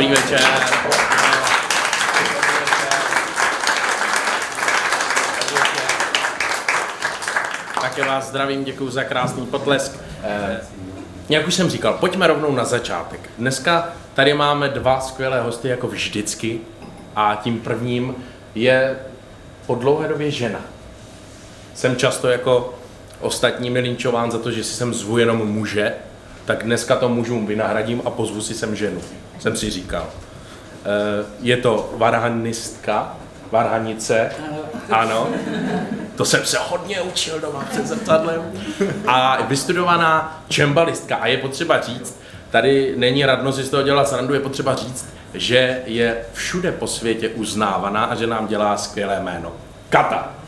Dobrý večer. Také vás zdravím, děkuji za krásný potlesk. Eh, jak už jsem říkal, pojďme rovnou na začátek. Dneska tady máme dva skvělé hosty, jako vždycky. A tím prvním je po dlouhé době žena. Jsem často jako ostatní linčován za to, že si sem zvu jenom muže, tak dneska to mužům vynahradím a pozvu si sem ženu. Jsem si říkal. Eh, Je to varhanistka, varhanice, ano. To jsem se hodně učil doma před zrcadlem. A vystudovaná čembalistka. A je potřeba říct, tady není radno si z toho dělat srandu, je potřeba říct, že je všude po světě uznávaná a že nám dělá skvělé jméno. Kata.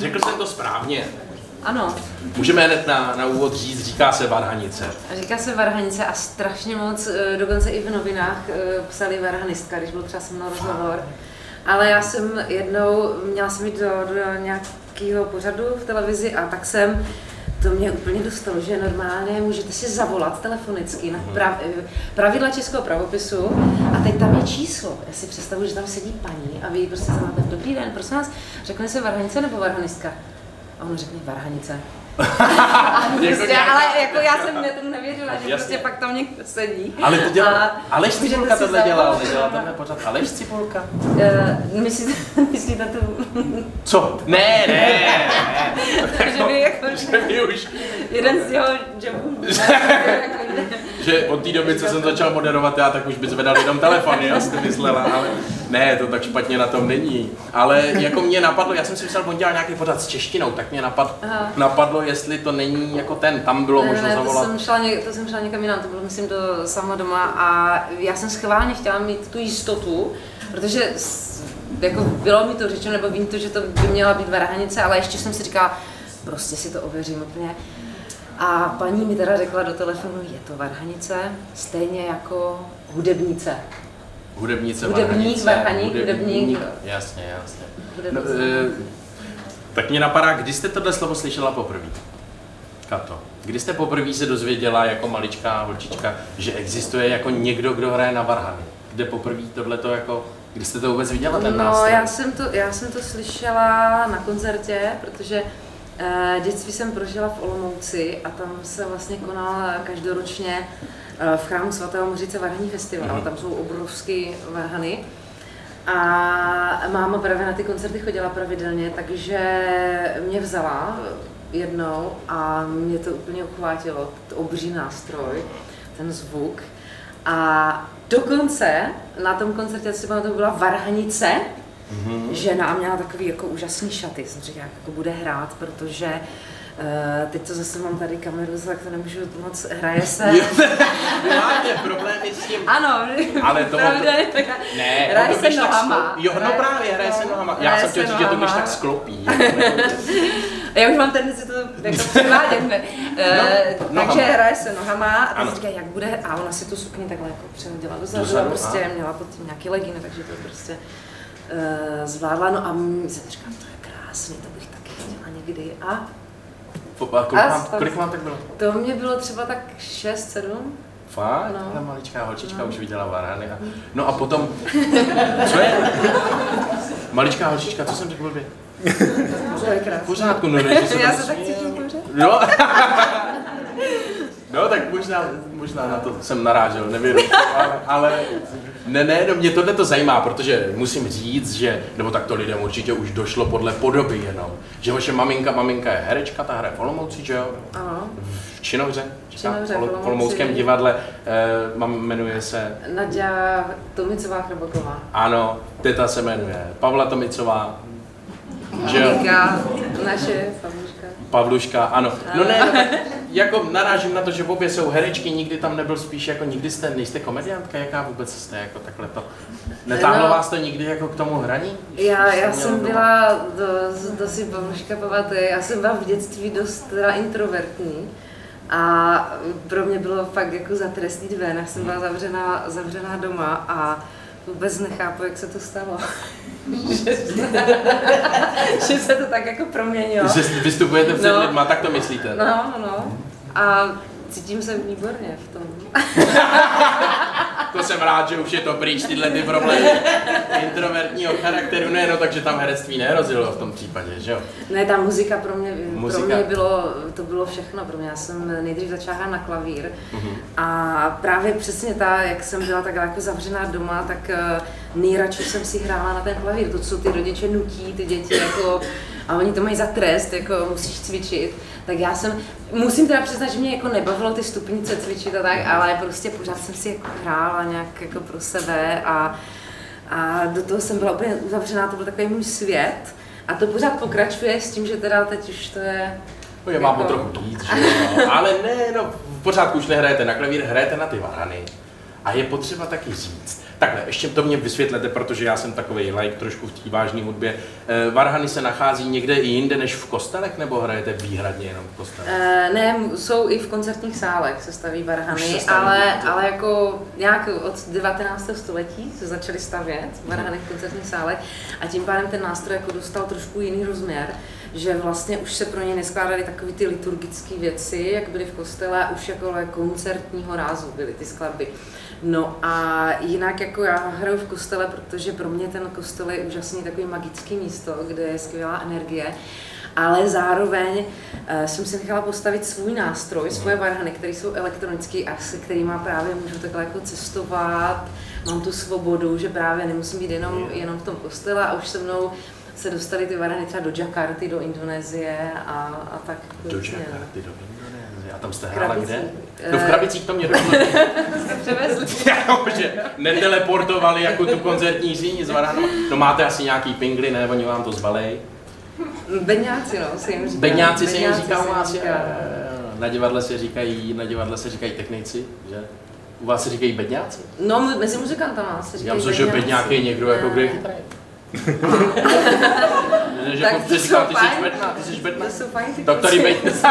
Řekl jsem to správně. Ano, Můžeme hned na, na úvod říct, říká se Varhanice. říká se varhanice a strašně moc, eh, dokonce i v novinách eh, psali varhanistka, když byl třeba se mnou rozhovor. Ale já jsem jednou, měla jsem jít do, do nějakého pořadu v televizi a tak jsem, to mě úplně dostalo, že normálně můžete si zavolat telefonicky na prav, eh, pravidla českého pravopisu a teď tam je číslo. Já si představuji, že tam sedí paní a vy prostě zavoláte, dobrý den, prosím vás, řekne se varhanice nebo varhanistka? A ona řekne varhanice. A prostě, ale jako já jsem ne, tomu nevěřila, že Jasně. prostě pak tam někdo sedí. Ale to dělá, A Aleš Cipulka si tohle dělal, zavolat. nedělal tenhle pořád. Aleš Cipulka? Uh, myslíte, myslíte tu, Co? Ne, ne, že by jako že my už, jeden z jeho jobů. že od té doby, co jsem začal moderovat já, tak už by zvedal jenom telefony, já jste myslela, ale ne, to tak špatně na tom není. Ale jako mě napadlo, já jsem si myslel, on dělal nějaký pořad s češtinou, tak mě napad, Aha. napadlo, jestli to není jako ten, tam bylo Ne, možno ne, to zavolat. jsem, šla něk, to jsem šla někam jinam, to bylo myslím do sama doma a já jsem schválně chtěla mít tu jistotu, protože jako bylo mi to řečeno, nebo vím to, že to by měla být varhanice, ale ještě jsem si říkala, prostě si to ověřím úplně. A paní mi teda řekla do telefonu, je to varhanice, stejně jako hudebnice. Hudebnice, Hudebník, varhaník, hudebník. Jasně, jasně. No, Hudebnice. e, tak mě napadá, kdy jste tohle slovo slyšela poprvé? Kato. Kdy jste poprvé se dozvěděla jako maličká holčička, že existuje jako někdo, kdo hraje na varhany? Kde poprvé tohleto jako, kdy jste to vůbec viděla ten No, nástroj? já jsem, to, já jsem to slyšela na koncertě, protože dětství jsem prožila v Olomouci a tam se vlastně konal každoročně eh, v chrámu svatého Mořice Varhaní festival. Mhm. Tam jsou obrovský varhany. A máma právě na ty koncerty chodila pravidelně, takže mě vzala jednou a mě to úplně uchvátilo, to obří nástroj, ten zvuk. A dokonce na tom koncertě, co si pamatuju, byla varhanice, Mhm. žena a měla takový jako úžasný šaty. Jsem říkala, jak jako bude hrát, protože uh, teď to zase mám tady kameru, tak to nemůžu moc, hraje se. Vy máte problémy s tím. Ano, Ale to- pravidelně taká- Ne, hraje to se tak nohama. sklopí. Jo, no právě, hraje se nohama. Já jsem chtěl se říct, že to když tak sklopí. Já už mám tendenci to jako předvádět, ne? Eh, No, takže nohama. hraje se nohama a Ano. teď říká, jak bude, a ona si tu sukni takhle jako přehodila dozadu, Dozadu, a prostě aha. měla pod tím nějaký legíny, takže to prostě uh, zvládla. No a jsem říkala, to je krásný, to bych taky chtěla někdy. A A kolik, A vám, kolik vám tak bylo? to mě bylo třeba tak 6-7. Fakt? No. Ta maličká holčička už viděla varhany. A... No a potom, co je? Maličká holčička, co jsem řekl blbě? To je V krásný. pořádku, no ne, že se Já se tak cítím dobře. No. no, tak možná, možná na to jsem narážel, nevím. Ale, ale ne, ne, no mě tohle to zajímá, protože musím říct, že, nebo tak to lidem určitě už došlo podle podoby jenom, že vaše maminka, maminka je herečka, ta hraje v Olomouci, že jo? Ano. V Činohře, v Olomouckém divadle, eh, mám, jmenuje se, Nadia Tomicová Chrabaková. ano, teta se jmenuje Pavla Tomicová, že jo? Maminka, naše Pavluška. Ano. No ne, no, tak jako narážím na to, že obě jsou herečky, nikdy tam nebyl spíš jako, nikdy jste, nejste komediantka, jaká vůbec jste, jako takhle to. Netáhlo No. vás to nikdy jako k tomu hraní? Já, já jsem doma? byla, to, to si Pavluška pamatuje, já jsem byla v dětství dost teda introvertní a pro mě bylo fakt jako za trestný ven, já jsem byla zavřená, zavřená doma a vůbec nechápu, jak se to stalo. že, že se to tak jako proměnilo. Že vystupujete před No. lidma, tak to myslíte? No, no, no. A cítím se výborně v tom. To jsem rád, že už je to pryč, tyhle ty problémy introvertního charakteru, ne, no takže tam herectví nehrozilo v tom případě, že jo? Ne, ta muzika pro mě, Muzika. pro mě bylo, to bylo všechno pro mě. Já jsem nejdřív začala na klavír Mhm. a právě přesně ta, jak jsem byla tak jako zavřená doma, tak eh, nejradši jsem si hrála na ten klavír. To, co ty rodiče nutí, ty děti jako, a oni to mají za trest, jako musíš cvičit. Tak já jsem, musím teda přiznat, že mě jako nebavilo ty stupnice cvičit a tak, ale prostě pořád jsem si jako hrála nějak jako pro sebe a, a do toho jsem byla úplně uzavřená, to byl takový můj svět. A to pořád pokračuje s tím, že teda teď už to je... No je mám o Jako- trochu víc, že jo? Ale ne, no v pořádku už nehrajete na klavír, hrajete na ty varhany. A je potřeba taky říct, takhle, ještě to mě vysvětlete, protože já jsem takový like trošku v té vážné hudbě. Eh, Varhany se nachází někde i jinde než v kostelech, nebo hrajete výhradně jenom v kostelech? Eh, ne, jsou i v koncertních sálech se staví varhany, se staví, ale, ale jako nějak od 19. století se začaly stavět varhany v koncertních sálech a tím pádem ten nástroj jako dostal trošku jiný rozměr, že vlastně už se pro ně neskládaly takové ty liturgické věci, jak byly v kostele, a už jako koncertního rázu byly ty skladby. No a jinak jako já hraju v kostele, protože pro mě ten kostel je úžasný takový magický místo, kde je skvělá energie. Ale zároveň uh, jsem si nechala postavit svůj nástroj, svoje varhany, které jsou elektronické a se kterými právě můžu takhle jako cestovat, mám tu svobodu, že právě nemusím být jenom, jenom v tom kostele a už se mnou se dostaly ty varhany třeba do Jakarty, do Indonésie a, a tak. Do no. Jakarty, do Indonésie. A tam jste hrála kde? No v Krabicích to mě došlo. Převezli. Že neteleportovali jako tu koncertní síň s varhanama. No máte asi nějaký pingly, ne? Oni vám to zbalej. Bedňáci, no, se jim říká. Bedňáci se jim Bedňáci říká u vás. Na divadle se říkají, na divadle se říkají technici, že? U vás se říkají bedňáci? No, mezi muzikantama se Já říkají myslím, že bedňáci. bedňák je někdo, jako kdo je chytrý. že Tak jako to ty jsou fajn. ty jsi bedna. To jsou fajn ty Tak tady kluci.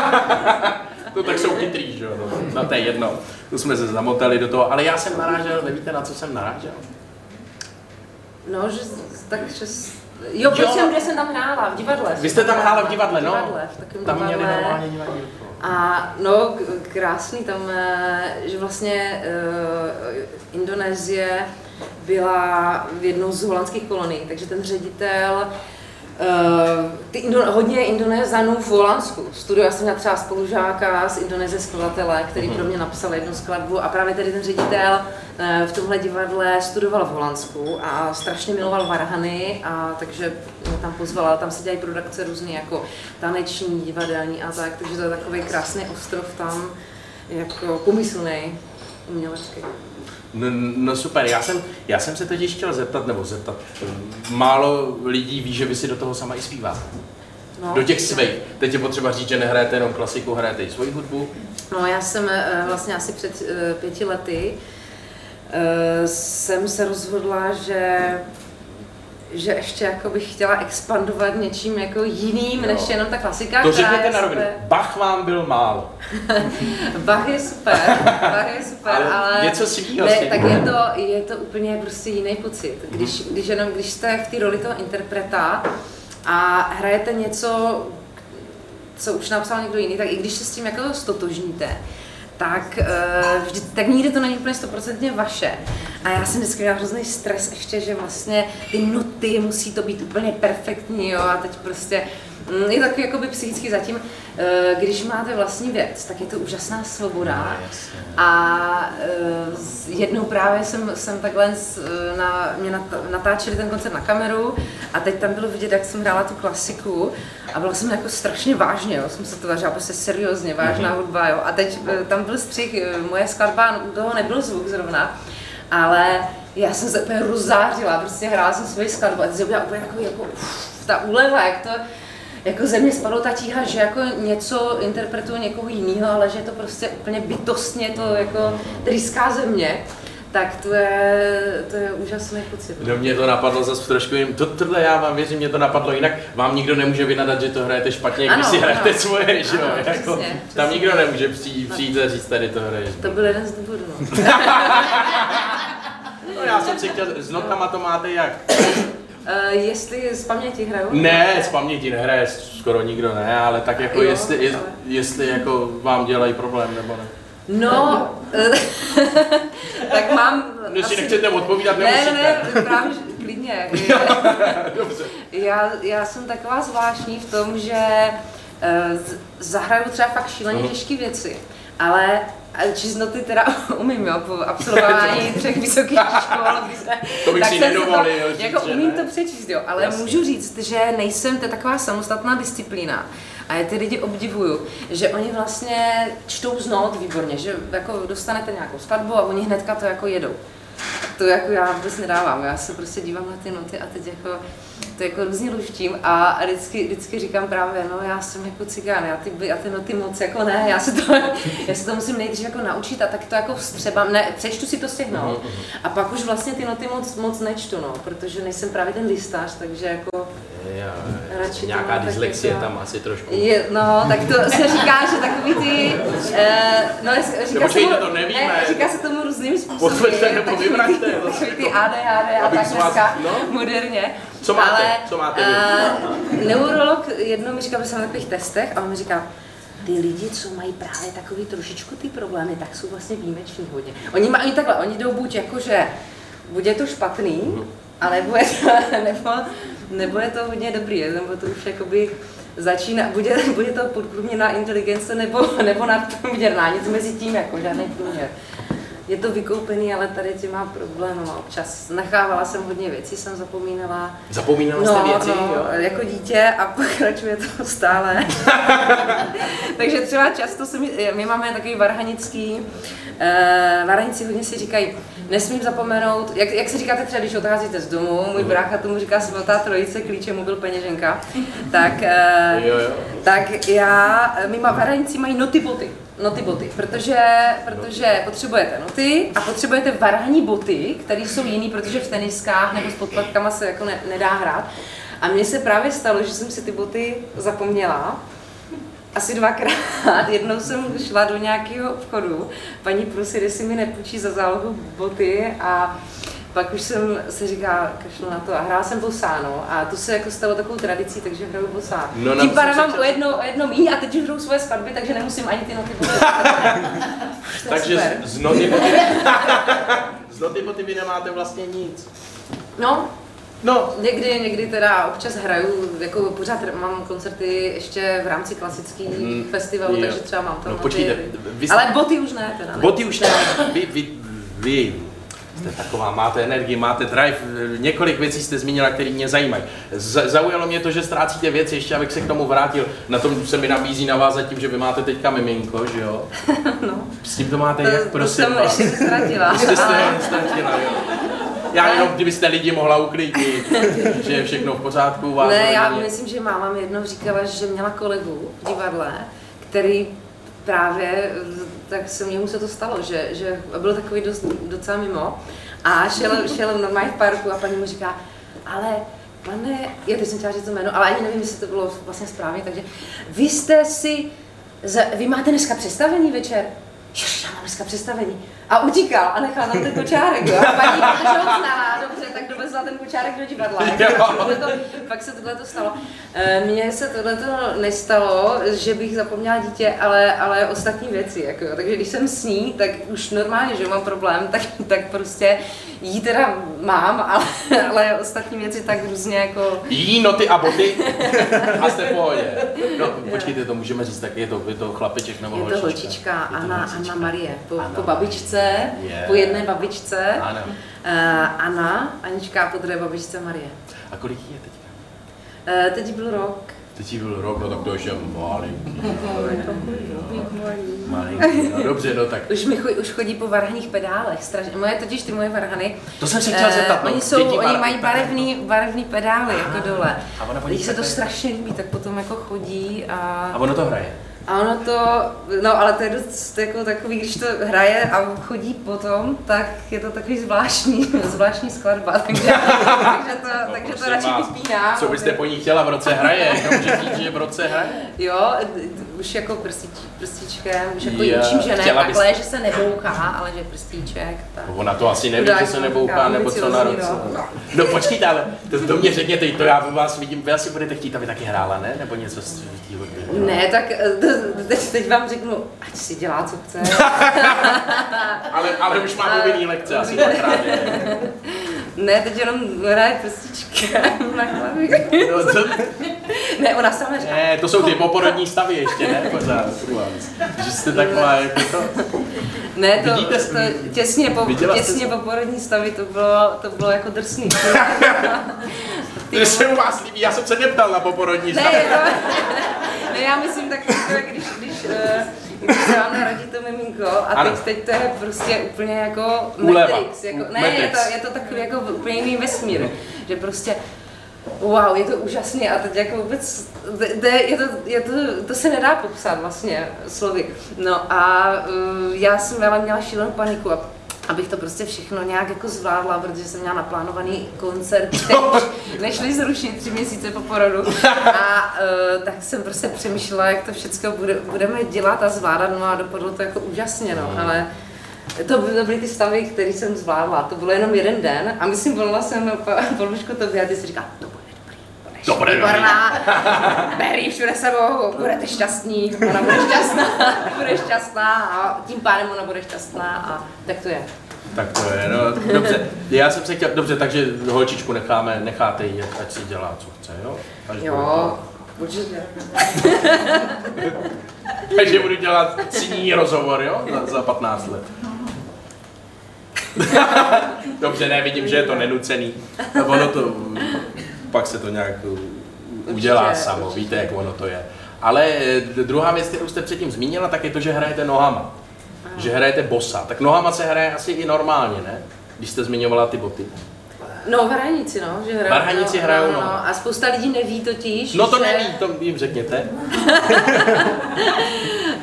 to tak jsou chytrý, že jo? No, no to je jedno. Tu jsme se zamotali do toho, ale já jsem narážel, nevíte na co jsem narážel? No, že, tak, že, jo, Jo. jsem, kde jsem tam hrála, v divadle. Vy jste tam hrála v divadle, no? V divadle, v takovém Tam měli divadle. normálně divadílko. A no, krásný tam, eh, že vlastně uh, Indonésie byla v jednou z holandských kolonií, takže ten ředitel Uh, ty Indo- hodně Indonézanů v Holandsku. Studio, já jsem měla třeba spolužáka z Indonésie skladatele, který Mhm. pro mě napsal jednu skladbu a právě tady ten ředitel eh, v tomhle divadle studoval v Holandsku a strašně miloval varhany a takže mě tam pozvala, tam se dělají produkce různé jako taneční, divadelní a tak, takže to je takový krásný ostrov tam, jako pomyslný, umělecký. No, no super, já jsem, já jsem se totiž chtěl zeptat, nebo zeptat, málo lidí ví, že vy si do toho sama i zpíváte. No, Do těch svých. Teď je potřeba říct, že nehrajete jenom klasiku, hrajete i svoji hudbu. No, já jsem eh, vlastně asi před eh, pěti lety eh, jsem se rozhodla, že že ještě jako bych chtěla expandovat něčím jako jiným, Jo. než jenom ta klasika. To řekněte na rovinu. Bach vám byl málo. Bach je super, Bach je super, Ale ale, něco svýho ne, si. tak je to, je to úplně prostě jiný pocit. Když, když, jenom, když jste v té roli toho interpreta a hrajete něco, co už napsal někdo jiný, tak i když se s tím jako stotožníte, tak, uh, vždy, tak nikdy to není úplně stoprocentně vaše. A já jsem vždycky měla hrozný stres ještě, že vlastně ty noty musí to být úplně perfektní, jo, a teď prostě je takový jakoby psychicky zatím, uh, když máte vlastní věc, tak je to úžasná svoboda. A uh, s- jednou právě jsem, jsem takhle eh, na, mě nat- natáčeli ten koncert na kameru a teď tam bylo vidět, jak jsem hrála tu klasiku a byla jsem jako strašně vážně, jo. jsem se to vážila prostě seriózně, vážná hudba, jo. A teď eh, tam byl střih, eh, moje skladba, u toho nebyl zvuk zrovna, ale já jsem se úplně rozzářila, prostě hrála jsem svoji skladbu a teď jsem byla úplně jako, jako uf, ta úleva, jak to, jako ze mě spadlo ta tíha, že jako něco interpretuje někoho jiného, ale že je to prostě úplně bytostně to jako tryská ze mě, tak to je, to je úžasný pocit. No mě to napadlo zase trošku jiným. To, tohle já vám věřím, mě to napadlo jinak. Vám nikdo nemůže vynadat, že to hrajete špatně, když Ano, si hrajete ano. svoje, že jo? Ano, Jako, přesně, tam přesně. nikdo nemůže přijít, přijít a říct, tady to hraješ. To byl jeden z důvodů. No. No já jsem si chtěl, s notama to máte jak? Uh, jestli z paměti hraju? Ne, z paměti nehraje skoro nikdo ne, ale tak jako Jo, jestli, je, ale- jestli jako vám dělají problém nebo ne. No, eh, tak mám... Když si nechcete odpovídat, ne, nemusíte. ne, ne, právě klidně. Dobře. Já, já jsem taková zvláštní v tom, že uh, zahraju třeba fakt šíleně těžké věci, ale a čísnoty teda umím, jo, po absolvování třech vysokých škol, To bych tak si nedovolil to, říct, jako že umím ne. to přečíst, jo, ale Jasně. můžu říct, že nejsem, to je taková samostatná disciplína. A já ty lidi obdivuju, že oni vlastně čtou z not výborně, že jako dostanete nějakou skladbu a oni hnedka to jako jedou. To jako já vůbec nedávám, já se prostě dívám na ty noty a teď jako to jako různě luštím a vždycky, vždycky říkám právě, no já jsem jako cigán, já ty, já ty noty moc jako ne, já se to, já se to musím nejdřív jako naučit a tak to jako vstřebám, ne, přečtu si to z těch not a pak už vlastně ty noty moc, moc nečtu, no, protože nejsem právě ten listář, takže jako Já, Radši nějaká tak dyslexie jako- tam asi trošku. je, no, tak to se říká, že takový ty, eh, no, říká se počkejte, tomu, to nevíme. Ne, říká se tomu různým způsobem. Nebo takový vyvraťte, ty- Takový ty to- ADHD a abych tak dneska no. moderně. Co máte? Ale, Co máte eh, neurolog jednou mi říkal, že jsem na takových testech a on mi říkal, ty lidi, co mají právě takový trošičku ty problémy, tak jsou vlastně výjimeční hodně. Oni mají takhle, oni jdou buď jako, že buď je to špatný, Mhm. a nebo je to, nebo, nebo je to hodně dobrý, nebo to už jakoby začíná, bude, bude to podprůměrná inteligence nebo, nebo nadprůměrná, nic mezi tím, jako žádný průměr. Je to vykoupený, ale tady tím má problém, no, občas nechávala jsem hodně věcí, jsem zapomínala. Zapomínala jste věci, no, jo? jako dítě a pokračuje to stále. Takže třeba často se mi, my máme takový varhanický, uh, varhanici hodně si říkají, nesmím zapomenout, jak, jak si říkáte třeba, když odcházíte z domu, můj brácha tomu říká svatá trojice, klíče, mobil, peněženka, tak, uh, Jo, jo. tak já, my má, varhanici mají noty boty. Noty boty, protože, protože potřebujete noty a potřebujete varhaní boty, které jsou jiný, protože v teniskách nebo s podplatkama se jako ne, nedá hrát. A mně se právě stalo, že jsem si ty boty zapomněla asi dvakrát. Jednou jsem šla do nějakého obchodu, paní prosí, jestli mi nepůjčí za zálohu boty a pak už jsem se říká, kašlu na to a hrála jsem bosá, no. A to se jako stalo takovou tradicí, takže hraju bosá. No, Tím pádem mám o jedno, o jedno míň a teď už hraju svoje skladby, takže nemusím ani ty noty boty. Takže z, z noty boty, z noty boty vy nemáte vlastně nic. No, No, Někdy, někdy teda občas hraju, jako pořád mám koncerty ještě v rámci klasických Mm, festivalů, jo. takže třeba mám tam No, počkejte, vy jste- Ale boty už ne teda. Ne. boty už ne, vy, vy, vy jste taková, máte energii, máte drive, několik věcí jste zmínila, které mě zajímají. Zaujalo mě to, že ztrácíte věci, ještě abych se k tomu vrátil. Na tom se mi nabízí navázat tím, že vy máte teďka miminko, že jo? No. S tím to máte To, jak, to prosím jsem vás. ještě ztratila. Vy jste ale- ztratila, jo. Já jenom, kdybyste lidi mohla uklidnit, že je všechno v pořádku vás. Ne, já rodině. myslím, že máma mi jednou říkala, že měla kolegu v divadle, který právě, tak se mně se to stalo, že, že byl takový dost, docela mimo a šel, šel normálně v parku a paní mu říká, ale pane, já teď jsem chtěla říct to jméno, ale ani nevím, jestli to bylo vlastně správně, takže vy jste si, vy máte dneska představení večer? Já mám dneska představení. A utíkal a nechal nám ten kočárek, jo. Paní, protože dovezla ten kočárek do divadla. Jako, pak se tohle to stalo. E, Mně se tohle nestalo, že bych zapomněla dítě, ale, ale ostatní věci. Jako, takže když jsem s ní, tak už normálně, že mám problém, tak, tak prostě jí teda mám, ale, ale ostatní věci tak různě jako... Jí noty a boty a jste v pohodě. No, počkejte, to můžeme říct, tak je to, je to chlapeček nebo Je to holčička? Je to Anna, holčička. Anna Marie, po, Anna po babičce, Je. po jedné babičce. Ano. Uh, Anna, Anička po druhé babičce Marie. A kolik jí je teďka? Uh, teď byl rok. Teď jí byl rok, no tak to už je malinký. Malinký, no dobře, no tak. Už, mi chodí, už chodí po varhaných pedálech, strašně. Moje totiž ty moje varhany. To jsem se chtěl eh, zeptat, no, oni, jsou, děti oni mají barevný, barevný pedály jako dole. a ona po Když se to strašně líbí, tak potom jako chodí a... A ono to hraje. A ono to, no ale to je dost jako takový, když to hraje a chodí potom, tak je to takový zvláštní, zvláštní skladba, takže, takže to, No, takže to prosím radši vypíná. Co byste po ní chtěla v roce hraje? Jenom může říct, že v roce hraje? Jo, už jako prstíč, prstíčkem, už jako Je, učím, že ne chtěla takhle, byste- že se nebouchá, ale že prstíček, tak. Ona to asi neví, že se nebouchá, matka, nebo co na roce. no. No počkejte, ale to, to mě řekněte, to já vás vidím, vy asi budete chtít, aby taky hrála, ne? Nebo něco z té hudby. Ne, tak eh, to, teď, teď vám řeknu, ať si dělá, co chce. Ale, ale už má povinný lekce, asi dvakrát. Ne, teď jenom hraje prstíčkem na klavír. No, to, Ne, ona sama říká. ne, to jsou ty poporodní stavy ještě, ne? Pořád. Že jste taková, jako to. Ne, to, Vidíte- to těsně, po, jste těsně po porodní stavy to bylo, to bylo jako drsný. Že se u vás líbí, já jsem se neptal na poporodní Ne, stavy. je to, ne, já myslím tak, když, když, eh, když se vám narodí to miminko a teď, teď to je prostě úplně jako. Matrix, jako, ne, je Matrix. to, je to takový jako úplně jiný vesmír, že prostě Wow, je to úžasné a teď jako vůbec, to, je to, je to, to se nedá popsat vlastně slovy. No a uh, já jsem ale měla šílenou paniku, a- abych to prostě všechno nějak jako zvládla, protože jsem měla naplánovaný koncert, který už nešli zrušit tři měsíce po porodu. A uh, tak jsem prostě přemýšlela, jak to všechno bude, budeme dělat a zvládat, no a dopadlo to jako úžasně, no, ale to byly, to byly ty stavy, které jsem zvládla. To bylo jenom jeden den a myslím, volala jsem po- poručku tobě a ty si říká, to dobrý." výborná, Mary všude sebou, budete šťastní, ona bude šťastná, bude šťastná a tím pádem ona bude šťastná a tak to je. Tak to je, no dobře. Já jsem se chtěl, dobře, takže holčičku necháme, necháte jí, ať- si dělá, co chce, jo? Až Jo, určitě. Takže budu dělat ciní rozhovor, jo? Za, za 15 let. Dobře, ne, vidím, že je to nenucený. Ono to, pak se to nějak udělá Určitě, samo, určitě. víte, jak ono to je. Ale eh, druhá věc, kterou jste předtím zmínila, tak je to, že hrajete nohama. Že hrajete bosa. Tak nohama se hraje asi i normálně, ne? Když jste zmiňovala ty boty. No, varhaníci, no, že hrajou. Varhaníci no, hrajou, no, no. no. A spousta lidí neví totiž, No to že... neví, to jim řekněte.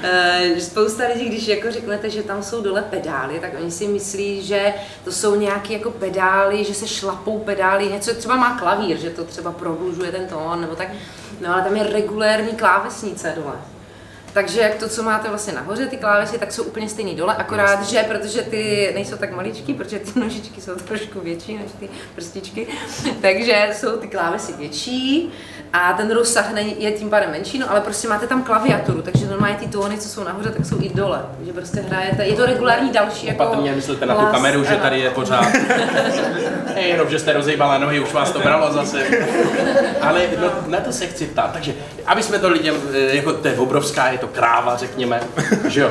Eh, spousta lidí, když jako řeknete, že tam jsou dole pedály, tak oni si myslí, že to jsou nějaké jako pedály, že se šlapou pedály, něco třeba má klavír, že to třeba prodlužuje ten tón, nebo tak. No ale tam je regulérní klávesnice dole. Takže jak to, co máte vlastně nahoře, ty klávesy, tak jsou úplně stejný dole, akorát, že protože ty nejsou tak maličký, protože ty nožičky jsou trošku větší než ty prstičky, takže jsou ty klávesy větší a ten rozsah je tím pádem menší, no ale prostě máte tam klaviaturu, takže normálně ty tóny, co jsou nahoře, tak jsou i dole, takže prostě hrajete, je to regulární další jako Patrně myslíte na tu kameru, že tady je pořád. Ne, jenom, že jste rozejbala nohy, už vás to bralo zase. Ale no, na to se chci ptát. Takže, aby jsme to lidem, eh, jako to je obrovská, je to kráva, řekněme, že jo.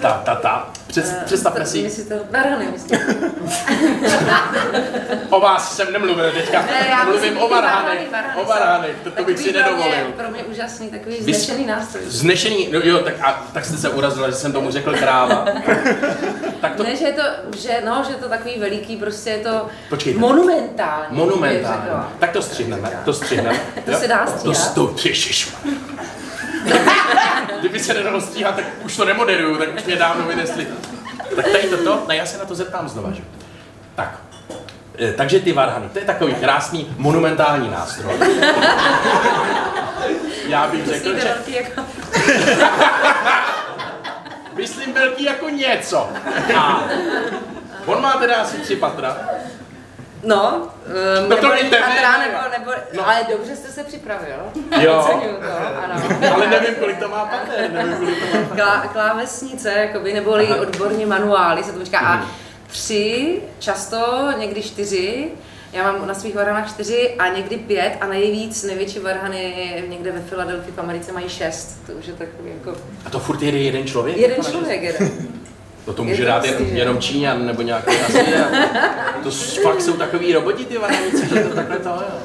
Ta, ta, ta. Před, představme To- si, Myslíte, barany, o vás jsem nemluvil teďka, Ne, já mluvím myslím, o varhany o varhanech, to, to bych si pro mě- nedovolil. Pro mě úžasný, takový znešený nástroj. Znešený, no jo, tak, a, tak jste se urazila, že jsem tomu řekl kráva. tak to, Ne, že je to, že, no, že je to takový veliký, prostě je to Počkejte. monumentální. monumentální. Tak to střihneme, to střihneme. To jo? se dá To, stříhat? to, ježišmarja. Kdyby se nedalo stříhat, tak už to nemoderuju, tak už mě dávno vynesli. Tak tady toto, no já se na to zeptám znova, že? Tak, Eh, takže ty varhany, to je takový krásný monumentální nástroj. Já bych řekl, že velký jako... myslím velký jako něco. A on má teda asi tři patra. No, um, No to nebo nebo, ne. nebo, No. ale dobře jste se připravil. Jo. Oceňuju to, ano. Ale nevím, kolik to má pater, nevím, kolik to má pater. Klá, klávesnice, jakoby, neboli Aha. odborně manuály se to říká. Mhm. A tři, často někdy čtyři, já mám na svých varhanách čtyři a někdy pět a nejvíc, největší varhany někde ve Filadelfii v Americe mají šest. To už je takový jako A to furt jede jeden člověk? jeden člověk jeden. No to Je může dát prostě, jen, jenom Číňan nebo nějaký asi. To fakt jsou takový roboti ty varhanice, že to takhle to jo.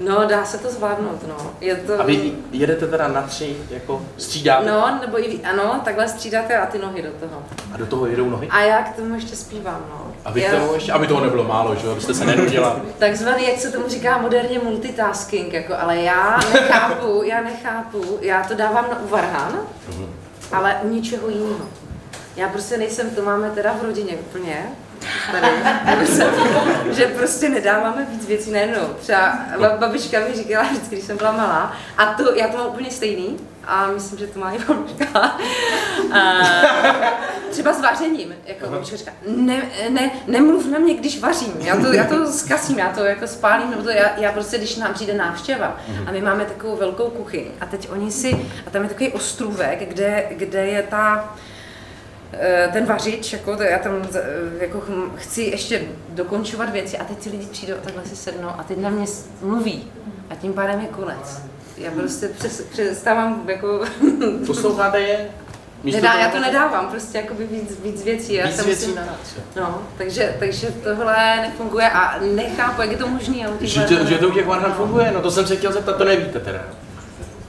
No, dá se to zvládnout, no. Je to... A vy jedete teda na tři, jako střídáte? No, nebo i, ano, takhle střídáte a ty nohy do toho. A do toho jedou nohy? A já k tomu ještě zpívám, no. Aby, Já- to ještě, aby toho nebylo málo, že abyste se nenudila. Takzvaný, jak se tomu říká moderně, multitasking, jako, ale já nechápu, já nechápu, já to dávám na uvarhán, ale u ničeho jiného. Já prostě nejsem, to máme teda v rodině úplně, tady, že prostě nedáváme víc věcí najednou. Třeba ba- babička mi říkala vždycky, když jsem byla malá, a to, já to mám úplně stejný, a myslím, že to má i babička. A třeba s vařením, jako babička říká, ne, ne, nemluv na mě, když vařím, já to, já to zkasím, já to jako spálím, nebo to já, já prostě, když nám přijde návštěva a my máme takovou velkou kuchyň a teď oni si, a tam je takový ostrůvek, kde, kde je ta, ten vařič, jako, to já tam eh, jako ch- chci ještě dokončovat věci a teď ty lidi přijdou a takhle si sednou a teď na mě mluví a tím pádem je konec. Já prostě přes, přestávám jako... Posloucháte je? Místo Nedá, toho- já to nedávám, prostě jako víc, víc věcí. Já Víc se věcí musím. No, takže, takže tohle nefunguje a nechápu, jak je to možné. Že, to- že to u těch funguje, no to jsem se chtěl zeptat, to nevíte teda.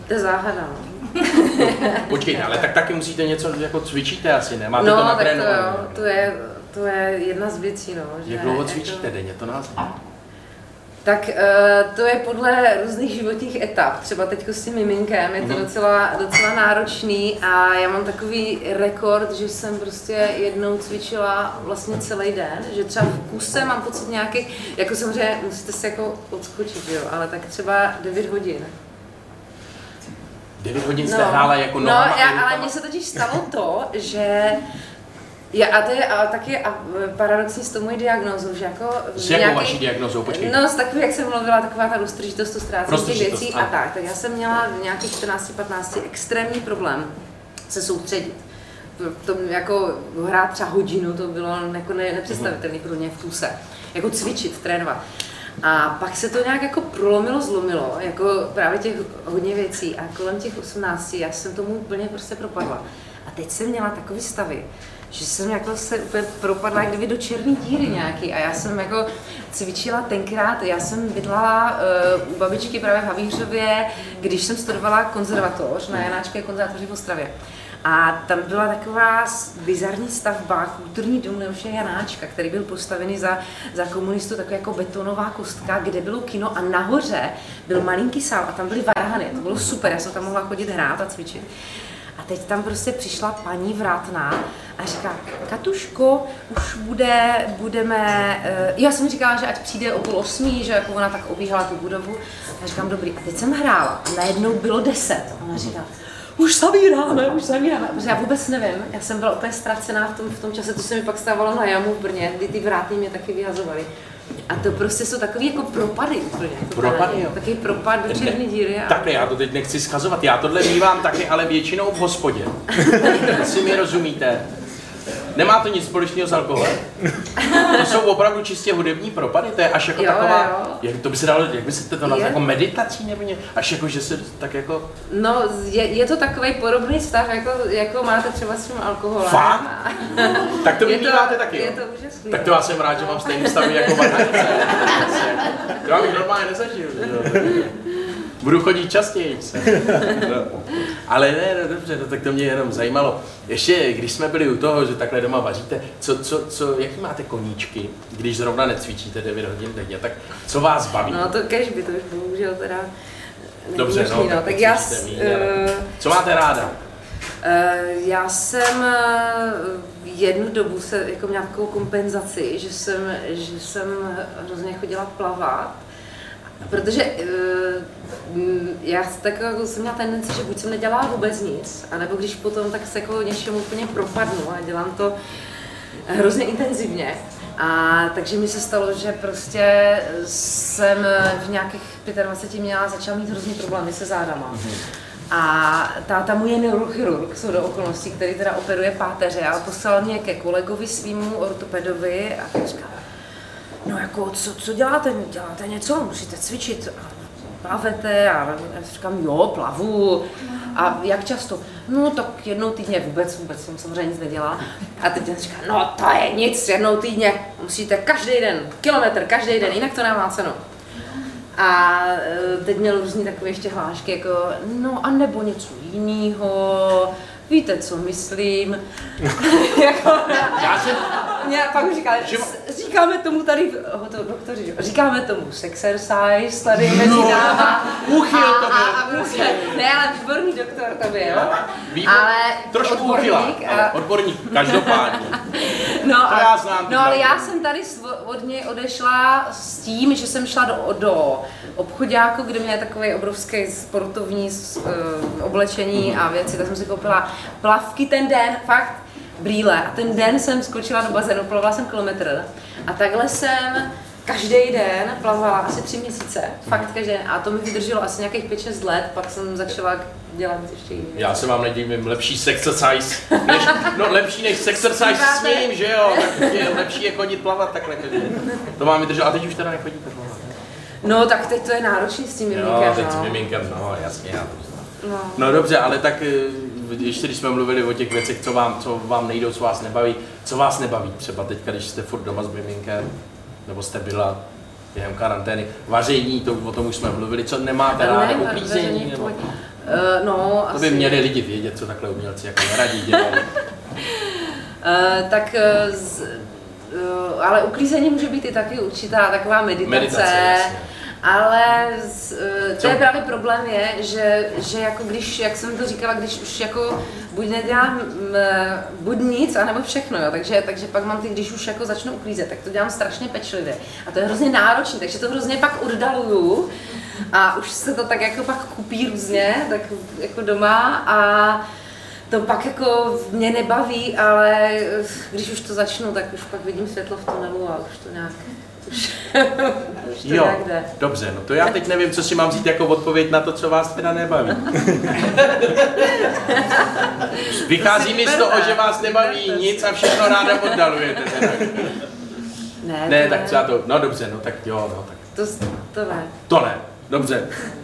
To je záhada, no. Počkejte, ale tak taky musíte něco, jako cvičíte asi, ne? Máte to No, tak to jo, to je, to je jedna z věcí, no. Že Jak dlouho jako- cvičíte denně, to nás Tak eh, to je podle různých životních etap. Třeba teď s tím miminkem je to Mhm. docela, docela náročný a já mám takový rekord, že jsem prostě jednou cvičila vlastně celý den, že třeba v kuse mám pocit nějakých, jako samozřejmě musíte se jako odskočit, jo, ale tak třeba 9 hodin. 9 hodin jste hrála jako no, já, ale mně se totiž stalo to, že já, a to je a taky a paradoxní s tou mojí diagnózou, že jako S jakou nějakých- vaší diagnozou, počkejte. No, s takový, jak jsem mluvila, taková ta roztržitost, to ztrácení těch věcí a tak. Tak já jsem měla v nějakých 14-15 extrémní problém se soustředit. V tom jako hrát třeba hodinu, to bylo jako ne, nepředstavitelné pro mě v kuse. Jako cvičit, trénovat. A pak se to nějak jako prolomilo, zlomilo, jako právě těch hodně věcí a kolem těch 18 já jsem tomu úplně prostě propadla. A teď jsem měla takový stavy, že jsem jako se úplně propadla kdyby do černé díry nějaký a já jsem jako cvičila tenkrát, já jsem bydlela uh, u babičky právě v Havířově, když jsem studovala konzervatoř na Janáčké konzervatoři v Ostravě. A tam byla taková bizarní stavba, kulturní dům Leoše Janáčka, který byl postavený za, za komunistů, taková jako betonová kostka, kde bylo kino a nahoře byl malinký sál a tam byly varhany. To bylo super, já jsem tam mohla chodit hrát a cvičit. A teď tam prostě přišla paní vrátná a říká, Katuško, už bude, budeme, uh, já jsem říkala, že ať přijde o půl osmí, že jako ona tak obíhala tu budovu. A říkám, dobrý, a teď jsem hrála najednou bylo deset. A ona říká, už zavíráme, už zavíráme. Protože já vůbec nevím, já jsem byla úplně ztracená v tom, v tom čase, to se mi pak stávalo na jamu v Brně, kdy ty vrátný mě taky vyhazovali. A to prostě jsou takový jako propady úplně. Propady, jo. Takový propad do černé díry. A... Takhle, já to teď nechci schazovat, já tohle mývám taky, ale většinou v hospodě. Jestli mi rozumíte. Nemá to nic společného s alkoholem. To jsou opravdu čistě hudební propady, to je až jako Jo, taková, jo. jak to by se dalo, jak by se to nazvalo, Je. jako meditací nebo ně, až jako, že se tak jako, No, je, je to takový podobný stav, jako, jako máte třeba s tím alkoholem. Fakt? tak to Je míváte taky, je jo? to úžasný. Tak to já jsem rád, že mám stejný stavy jako varhanice. To já bych normálně nezažil. že jo. Budu chodit častěji. Ale ne, no dobře, no, tak to mě jenom zajímalo. Ještě, když jsme byli u toho, že takhle doma vaříte, co, co, co, jaký máte koníčky, když zrovna necvičíte 9 hodin denně, tak co vás baví? No to kež by to už bohužel teda není Dobře, možný, no, no, tak tak já, s- eh, Co máte ráda? eh, já jsem eh, jednu dobu se jako měla takovou kompenzaci, že jsem, že jsem hrozně chodila plavat, protože mm, já tak jako jsem měla tendenci, že buď jsem nedělala vůbec nic, anebo když potom tak se jako něčemu úplně propadnu a dělám to hrozně intenzivně. A takže mi se stalo, že prostě jsem v nějakých 25 měla, začala mít hrozně problémy se zádama. A táta můj je neurochirurg, jsou do okolností, který teda operuje páteře a poslal mě ke kolegovi svýmu ortopedovi a říká, no jako, co, co děláte? Děláte něco? Musíte cvičit. A Plavete? A já říkám, jo, plavu. A jak často? No tak jednou týdně vůbec, vůbec jsem samozřejmě nic nedělala. A teď on říká, no to je nic, jednou týdně musíte každý den, kilometr, každý den, jinak to nemá cenu. A eh, teď měl různý takové ještě hlášky, jako, no a nebo něco jiného, víte, co myslím. jako, Já jsem, mě pak už říkal, Že- "S- říkáme tomu tady, to doktoři, říkáme tomu sexercise tady mezi no. náma. Uchyl to byl. A, a, prostě, ne, ale výborný doktor to byl. No, výbor, ale trošku odborník. A... Odborník, každopádně. No, to já znám. No ale já jsem tady od něj odešla s tím, že jsem šla do, do obchodáku, kde měla takový obrovský sportovní uh, oblečení a věci, tak jsem si koupila plavky ten den, fakt brýle. A ten den jsem skočila do bazénu, plavala jsem kilometr a takhle jsem každý den plavala asi tři měsíce, fakt každý den. A to mi vydrželo asi nějakých 5-6 let, pak jsem začala dělat ještě jiný. Já se vám nedivím, lepší sexercise, než, no lepší než sexercise s ním, že jo, tak je lepší je chodit plavat takhle každý To vám vydrželo, a teď už teda nechodíte plavat. No tak teď to je náročný s tím miminkem, Jo, teď no. s miminkem, no jasně, já to No. No dobře, ale tak eh, ještě když jsme mluvili o těch věcech, co vám, co vám nejdou, co vás nebaví, co vás nebaví třeba teď, když jste furt doma s miminkem, nebo jste byla během karantény, vaření, to, o tom už jsme mluvili, co nemáte Ne, ráda, vaření, uklízení, nebo... Uh, no, To by asi. měli lidi vědět, co takhle umělci jako neradí dělají. Uh, tak uh, z, uh, ale uklízení může být i taky určitá taková meditace. Meditace, jasně. Ale z, uh, to je právě problém je, že, že jako když, jak jsem to říkala, když už jako buď nedělám mm, buď nic, anebo všechno, jo, takže, takže pak mám ty, když už jako začnu uklízet, tak to dělám strašně pečlivě. A to je hrozně náročné, takže to hrozně pak oddaluju. A už se to tak jako pak kupí různě, tak jako doma a to pak jako mě nebaví, ale když už to začnu, tak už pak vidím světlo v tunelu a už to nějak, Jo, dobře, no to já teď nevím, co si mám vzít jako odpověď na to, co vás teda nebaví. Vychází mi z toho, že vás nebaví nic a všechno ráda oddalujete. Teda. Ne, Ne, to tak třeba to, no dobře, no tak jo, no tak To, to ne. to ne. Dobře,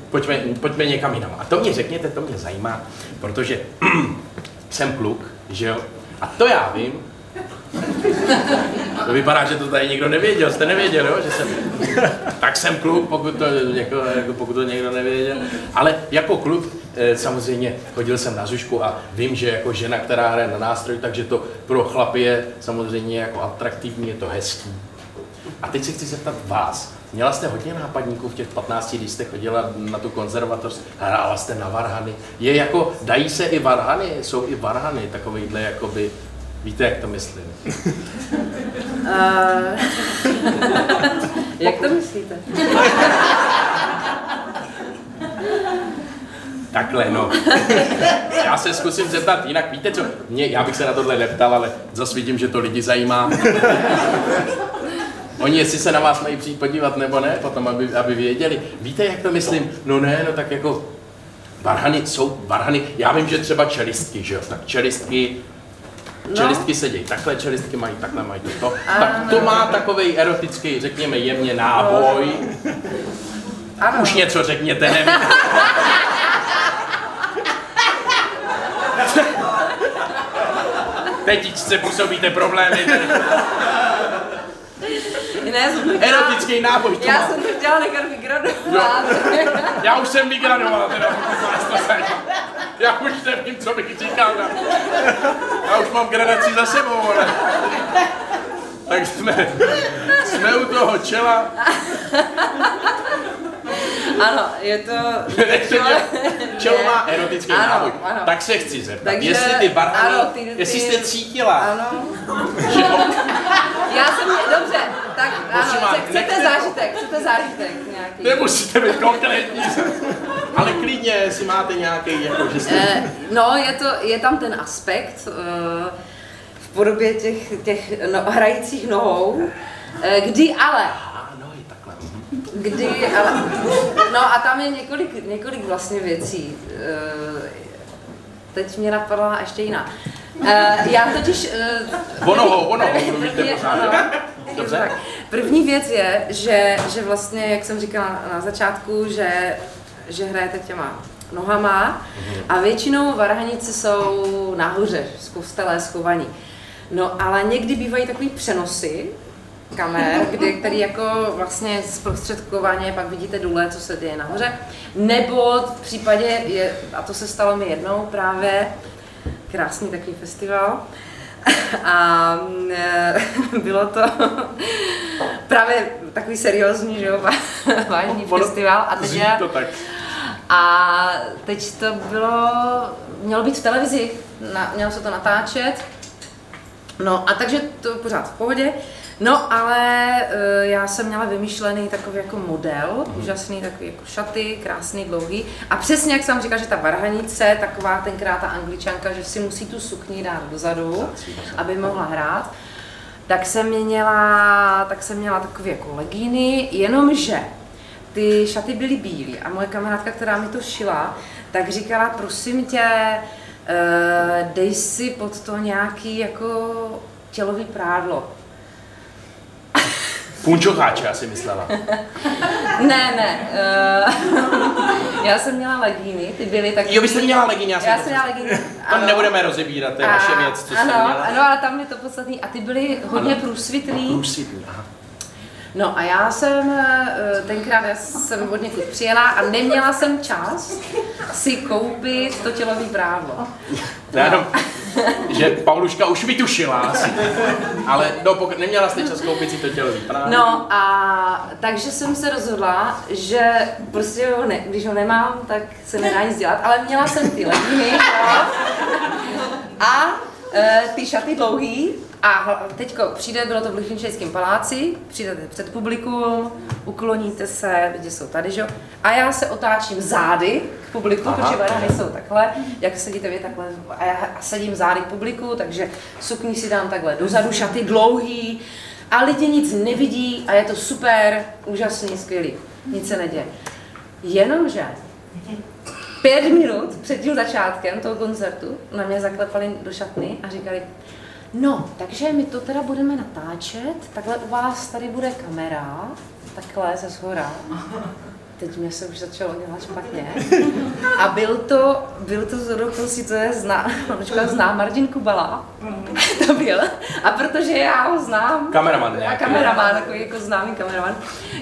pojďme, pojďme někam jinam. A to mě řekněte, to mě zajímá, protože jsem kluk, že jo? A to já vím. To vypadá, že to tady někdo nevěděl, jste nevěděl, jo? Že jsem... Tak jsem kluk, pokud to, jako, jako, pokud to někdo nevěděl. Ale jako kluk eh, samozřejmě chodil jsem na zušku a vím, že jako žena, která hraje na nástroj, takže to pro chlapy je samozřejmě jako atraktivní, je to hezký. A teď se chci zeptat vás. Měla jste hodně nápadníků v těch 15, když jste chodila na tu konzervatoř, hrála jste na varhany. Je jako, dají se i varhany, jsou i varhany, takovýhle jakoby, víte, jak to myslím? Uh, jak to myslíte? Takhle, no. Já se zkusím zeptat jinak, víte co, mě, já bych se na tohle neptal, ale zase vidím, že to lidi zajímá. Oni, jestli se na vás mají přijít podívat nebo ne, potom, aby, aby věděli. Víte, jak to myslím? No ne, no tak jako varhany jsou varhany. Já vím, že třeba čelistky, že jo? Tak čelistky, No. čelistky sedějí takhle, čelistky mají takhle, mají to. Tak to má takový erotický, řekněme, jemně náboj. Ano. Už něco řekněte, nevím. Teď se působíte problémy. Ne, jsem to Erotický náboj Já jsem to chtěla nechat vygradovat. Já už jsem vygradoval, teda pokud vás to zajímá. Já už nevím, co bych říkal. Já už mám gradaci za sebou, ale... Tak jsme, jsme u toho čela. Ano, je to... Dělat. Čelo má erotický Ano, náboj. ano. Tak se chci zeptat, Takže- jestli ty barvy, ano, ty- ty- jestli jste cítila, Ano. Já jsem, dobře, tak Prosím ano, vás, chcete nechte- zážitek, chcete zážitek nějaký. nemusíte být konkrétní, ale klidně, jestli máte nějaký, jako, že jste... Eh, no, je, to, je tam ten aspekt eh, v podobě těch, těch no, hrajících nohou, eh, kdy ale, A, je takhle. kdy ale, no a tam je několik, několik vlastně věcí. Eh, teď mě napadla ještě jiná. Eh, já totiž... eh, O nohou, o nohou první- mluvíte pořád? Dobře. První věc je, že, že vlastně, jak jsem říkala na začátku, že, že hrajete těma nohama a většinou varhanice jsou nahoře, z kostele schovaní. No ale někdy bývají takový přenosy kamer, kdy, který jako vlastně zprostředkovaně pak vidíte dole, co se děje nahoře. Nebo v případě, je, a to se stalo mi jednou právě, krásný takový festival, A e, bylo to právě takový seriózní, že jo, vážný festival. A teď, já, to tak. a teď to bylo, mělo být v televizi, na, mělo se to natáčet. No a takže to pořád v pohodě. No, ale uh, já jsem měla vymyšlený takový jako model, mm. úžasný takový jako šaty, krásný, dlouhý. A přesně jak jsem říkal, že ta varhanice, taková tenkrát ta angličanka, že si musí tu sukni dát dozadu, aby mohla hrát. Tak jsem měla, tak jsem měla takové jako legíny, jenomže ty šaty byly bílé a moje kamarádka, která mi to šila, tak říkala, prosím tě, uh, dej si pod to nějaký jako tělový prádlo. Punčocháče, asi myslela. ne, ne. Uh, já jsem měla legíny, ty byly tak... Jo, vy jste měla legíny, já jsem, já jsem měla legíny. To ano. nebudeme rozebírat, to je vaše věc, co ano, jste měla. Ano, ale tam je to podstatný. A ty byly hodně ano. průsvitný. Průsvitný, aha. No a já jsem eh, tenkrát já jsem od někud přijela a neměla jsem čas si koupit to tělový prádlo. No. Jenom, že Pauluška už vytušila asi, ale no, pokud neměla jste čas koupit si to tělový prádlo. No a takže jsem se rozhodla, že prostě ho ne, když ho nemám, tak se nedá nic dělat, ale měla jsem ty legíny a ty šaty dlouhý a teďko přijde, bylo to v Lichtenštejnském paláci, přijdete před publikum, ukloníte se, lidi jsou tady, že jo? A já se otáčím zády k publiku, Aha. protože varhany jsou takhle, jak sedíte vy takhle, a já sedím zády k publiku, takže sukni si dám takhle dozadu, šaty dlouhý, a lidi nic nevidí a je to super, úžasný, skvělý, nic se neděje. Jenomže pět minut před tím začátkem toho koncertu na mě zaklepali do šatny a říkali, No, takže my to teda budeme natáčet, takhle u vás tady bude kamera, takhle ze zhora. Teď mě se už začalo dělat špatně. A byl to, byl to z okolností, to je zná, zná Martin Kubala. to byl. A protože já ho znám. Kameraman nějaký. A kameraman, takový jako známý kameraman,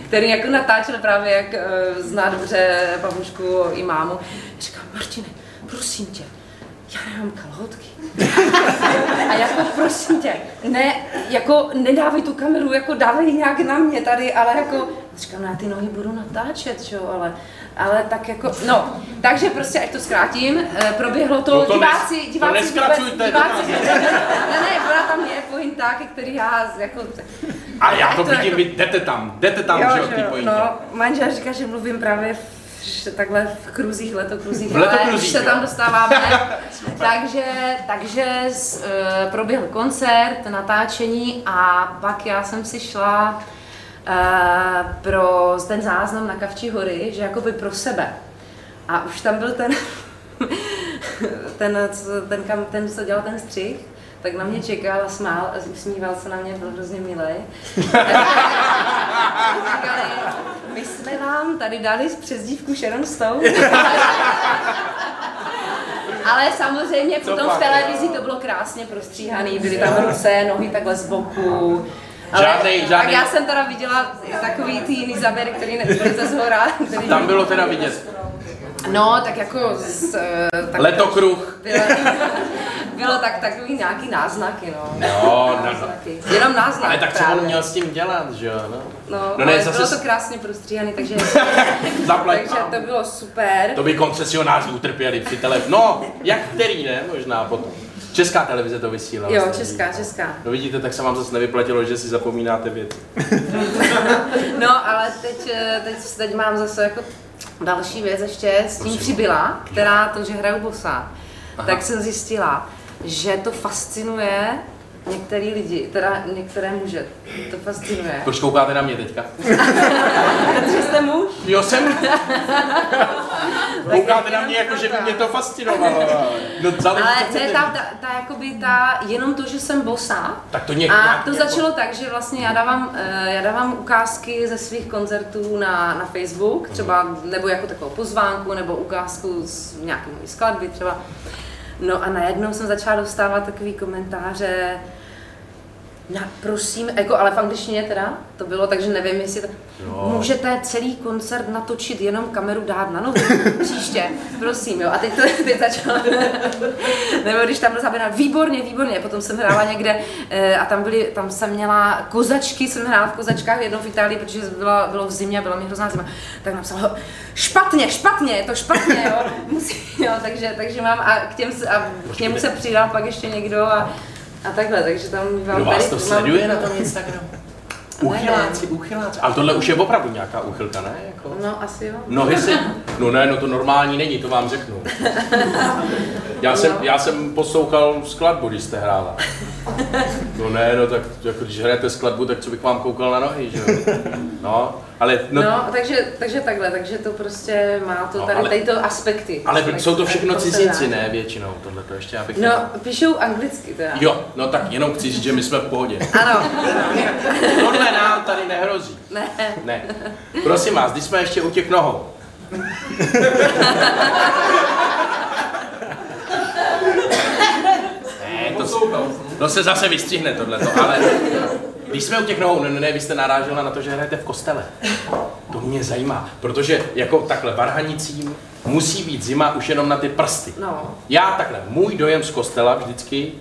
který jako natáčel právě, jak uh, zná dobře babušku i mámu. Říkám, Martine, prosím tě, já nemám kalhotky. A jako prosím tě, ne, jako nedávej tu kameru, jako dávej nějak na mě tady, ale jako, říkám, na ty nohy budu natáčet, čo, ale, ale tak jako, no, takže prostě, ať to zkrátím, eh, proběhlo to, no to diváci, nes, diváci, to neskracujte, diváci, ne, ne, byla tam je pointa, který já, jako, a já to vidím, jako, vy jdete tam, jdete tam, jo, že jo, ty pointě. No, manžel říká, že mluvím právě takhle v kruzích, letokruzích, v letokruzích ale se tam dostáváme. takže takže z, uh, proběhl koncert, natáčení a pak já jsem si šla uh, pro ten záznam na Kavčí hory, že jakoby pro sebe. A už tam byl ten, ten, ten, ten, ten, co dělal ten střih, tak na mě čekal a smál a usmíval se na mě, byl hrozně milý. říkali, my jsme vám tady dali z přezdívku Sharon Stone. Ale samozřejmě potom v televizi to bylo krásně prostříhaný, byly tam ruce, nohy takhle z boku. Ale, žádnej, žádnej. Tak já jsem teda viděla takový ty jiný záběry, který nebyly ze zhora. Který... Tam bylo teda vidět. No, tak jako z, eh, tak Letokruh. Bylo, bylo tak, takový nějaký náznaky, no. Jo, náznaky. Jenom náznak. Ale tak co on měl s tím dělat, že jo? No, no, no ne, zase... bylo to krásně prostříhaný, takže, takže to bylo super. To by koncesionáři utrpěli při tele... No, jak který ne, možná potom. Česká televize to vysílá. Jo, česká, česká. No vidíte, tak se vám zase nevyplatilo, že si zapomínáte věci. no, ale teď, eh, teď, teď mám zase jako další věc ještě s tím přibyla, která to, že hraju bosa, Aha. tak jsem zjistila, že to fascinuje některý lidi, teda některé muže, to fascinuje. Proč koukáte na mě teďka? Protože jste muž? Jo, jsem. koukáte na mě jako, že by mě to fascinovalo. No, Ale to je ta, ta, ta, jakoby ta, jenom to, že jsem bosa. Tak to nějak, A to jako... začalo tak, že vlastně já dávám, eh, já dávám ukázky ze svých koncertů na, na Facebook, třeba, nebo jako takovou pozvánku, nebo ukázku z nějaké skladby třeba. No a najednou jsem začala dostávat takový komentáře, Na, prosím, jako, ale v angličtině teda to bylo, takže nevím, jestli to... Jo. Můžete celý koncert natočit, jenom kameru dát na nohu příště, prosím, jo. A teď to teď začalo, nebo když tam byl zaběrán, výborně, výborně, potom jsem hrála někde eh, a tam, byly, tam jsem měla kozačky, jsem hrála v kozačkách jednou v Itálii, protože bylo, bylo v zimě, byla mi hrozná zima, tak napsal, špatně, špatně, je to špatně, jo. Musí, jo takže, takže mám a k, těm, a k němu se přidal pak ještě někdo a, a takhle, takže tam mám Kdo vás tady- to mám- sleduje na tom Instagramu? Uchyláci, uchyláci. Ale tohle už je opravdu nějaká uchylka, ne? Jako... No, asi jo. Nohy si... No ne, no to normální není, to vám řeknu. Já jsem, No. já jsem poslouchal skladbu, když jste hrála. No ne, no tak jako když hrajete skladbu, tak co bych vám koukal na nohy, že jo? No, ale, no, No, takže, takže takhle, takže to prostě má to No, tady, ale- tady to aspekty. ale Tak- jsou to všechno cizinci, ne většinou, tohle to ještě abych... No, píšou anglicky teda. Jo, no tak jenom chci říct, že my jsme v pohodě. Ano, Tohle nám tady nehrozí. ne. Ne. Prosím vás, když jsme ještě u těch nohou. Ne, to, to se zase vystřihne tohleto, ale když jsme u těch nohou, ne, ne, ne, vy jste narážela na to, že hrajete v kostele. To mě zajímá, protože jako takhle varhanicím musí být zima už jenom na ty prsty. No, Já takhle, můj dojem z kostela vždycky,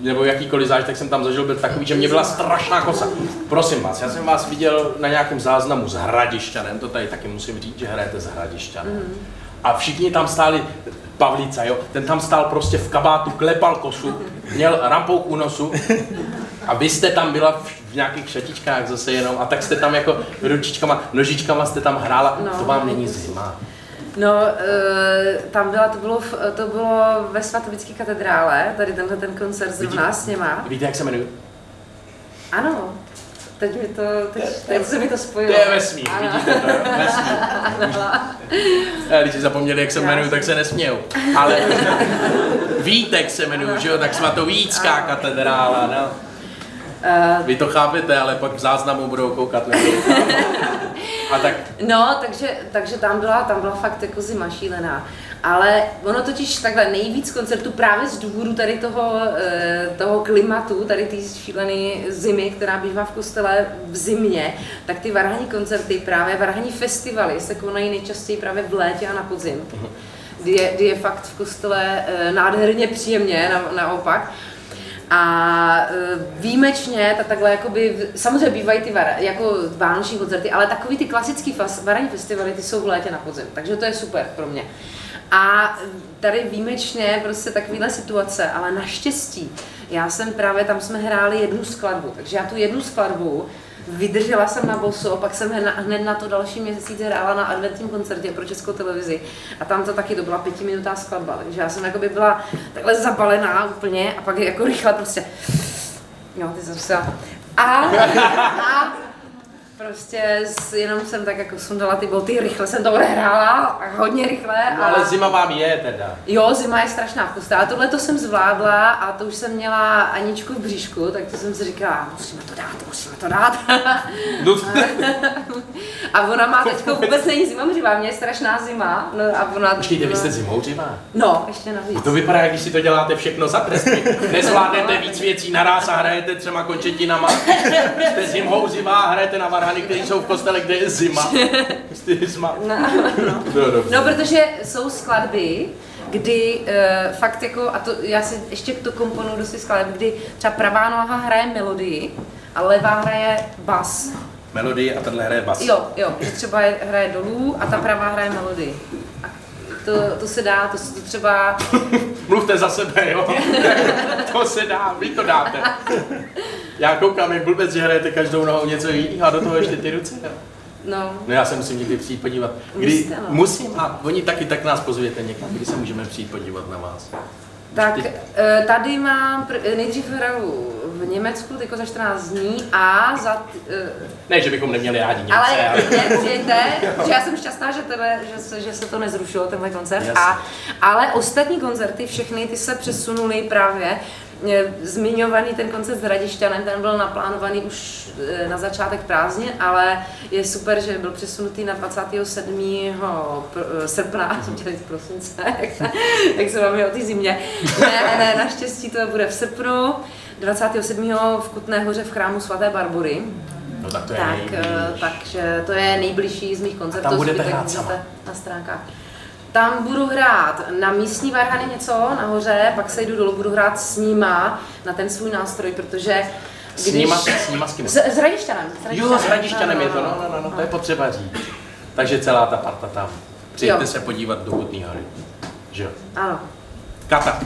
nebo jakýkoliv zážitek jsem tam zažil, byl takový, že mě byla strašná kosa. Prosím vás, já jsem vás viděl na nějakém záznamu s Hradišťanem, to tady taky musím říct, že hrajete s Hradišťanem. Mhm. A všichni tam stáli, Pavlíca, jo, ten tam stál prostě v kabátu, klepal kosu, měl rampou u nosu a vy jste tam byla v, nějakých šatičkách zase jenom a tak jste tam jako ručičkama, nožičkama jste tam hrála, No. to vám není zima. no e, tam byla, to bylo, v, to bylo ve svatovické katedrále, tady tenhle ten koncert zrovna s něma. Víte, jak se jmenuji? Ano, teď mi to, teď, teď se mi to To spojilo. je vesmír, Ano. vidíte to, vesmír. A když si zapomněli, jak se jmenuju, tak se nesmějou. Ale Vítek se jmenuju, že jo, tak svatovícká katedrála, no. Eh, Vy to chápete, ale pak v záznamu budou koukat na to. A tak, No, takže, takže tam byla, tam byla fakt jako zima šílená. Ale ono totiž takhle nejvíc koncertů právě z důvodu tady toho, eh, toho klimatu, tady té šílené zimy, která bývá v kostele v zimě, tak ty varhaní koncerty, právě varhaní festivaly se konají nejčastěji právě v létě a na podzim. Kdy je, kdy je fakt v kostele eh, nádherně příjemně, na, naopak. A e, výjimečně, ta takhle jakoby, samozřejmě bývají ty vara, jako vánoční koncerty, ale takový ty klasický fas, varení festivaly, ty jsou v létě na podzim, takže to je super pro mě. A tady výjimečně prostě takovýhle situace, ale naštěstí, já jsem právě, tam jsme hráli jednu skladbu, takže já tu jednu skladbu vydržela jsem na boso, pak jsem hned na, to další měsíc hrála na adventním koncertě pro českou televizi. A tam to taky, to byla pětiminutá skladba, takže já jsem jakoby byla takhle zabalená úplně a pak jako rychle prostě, jo, ty jsem se a, a prostě s- jenom jsem tak jako sundala ty boty, rychle jsem to odehrála, hodně rychle. no, A... ale zima vám je teda. Jo, zima je strašná. A tohle to jsem zvládla a to už jsem měla Aničku v bříšku, tak to jsem si říkala, musíme to dát, musíme to dát. No, a ona má teď vůbec není zima mřivá, mě je strašná zima. No a ona... počkejte, vy jste zimouřivá. No, ještě navíc. To vypadá, jak když si to děláte všechno za tresty. Nezvládnete víc věcí naraz a hrajete třema končetinama. Jste zimhouzivá a hrajete na varhany, které jsou v kostele, kde je zima. Jste zima. No, no. No. No, protože jsou skladby, kdy uh, fakt jako, a to já si ještě to komponuju do svých skladeb, kdy třeba pravá noha hraje melodii a levá hraje bas. Melodii a tenhle hraje bas. Jo, jo, že třeba je, hraje dolů a ta pravá hraje melodii. A to, to se dá, to se to třeba, Mluvte za sebe, jo? to se dá, vy to dáte. Já koukám, jak blbec, že hrajete každou nohou něco jiného a do toho ještě ty ruce. Jo? no, No já se musím někdy přijít podívat. Kdy, Musíte, no. musím a oni taky tak nás pozvěte někam, kdy se můžeme přijít podívat na vás. tak eh, tady mám, pr- nejdřív hraju v Německu, teďko za 14 dní a za, t- eh, Ne, že bychom neměli rádi Němce, Ale ale... přijďte, že já jsem šťastná, že, tebe, že, se, že se to nezrušilo, tenhle koncert. A, ale ostatní koncerty, všechny ty se přesunuly právě zmiňovaný ten koncert s Hradišťanem, ten byl naplánovaný už eh, na začátek prázdně, ale je super, že byl přesunutý na 27. Eh, srpna, jsem chtěla říct prosince, jak se máme o té zimě. Ne, ne, naštěstí to bude v srpnu, 27. v Kutné hoře v chrámu svaté Barbory. No tak to je tak, takže to je nejbližší z mých koncertů. A tam budete hrát sama? Na stránkách. Tam budu hrát na místní varhany něco nahoře, pak se jdu dolů, budu hrát s nima na ten svůj nástroj, protože S nima, s nima s kým? S, s Hradišťanem. Jo, s Hradišťanem je to, no, no, no, no, to je potřeba říct. Takže celá ta parta tam. Přijďte Jo. se podívat do Kutný hory. Že jo? Ano. Kata.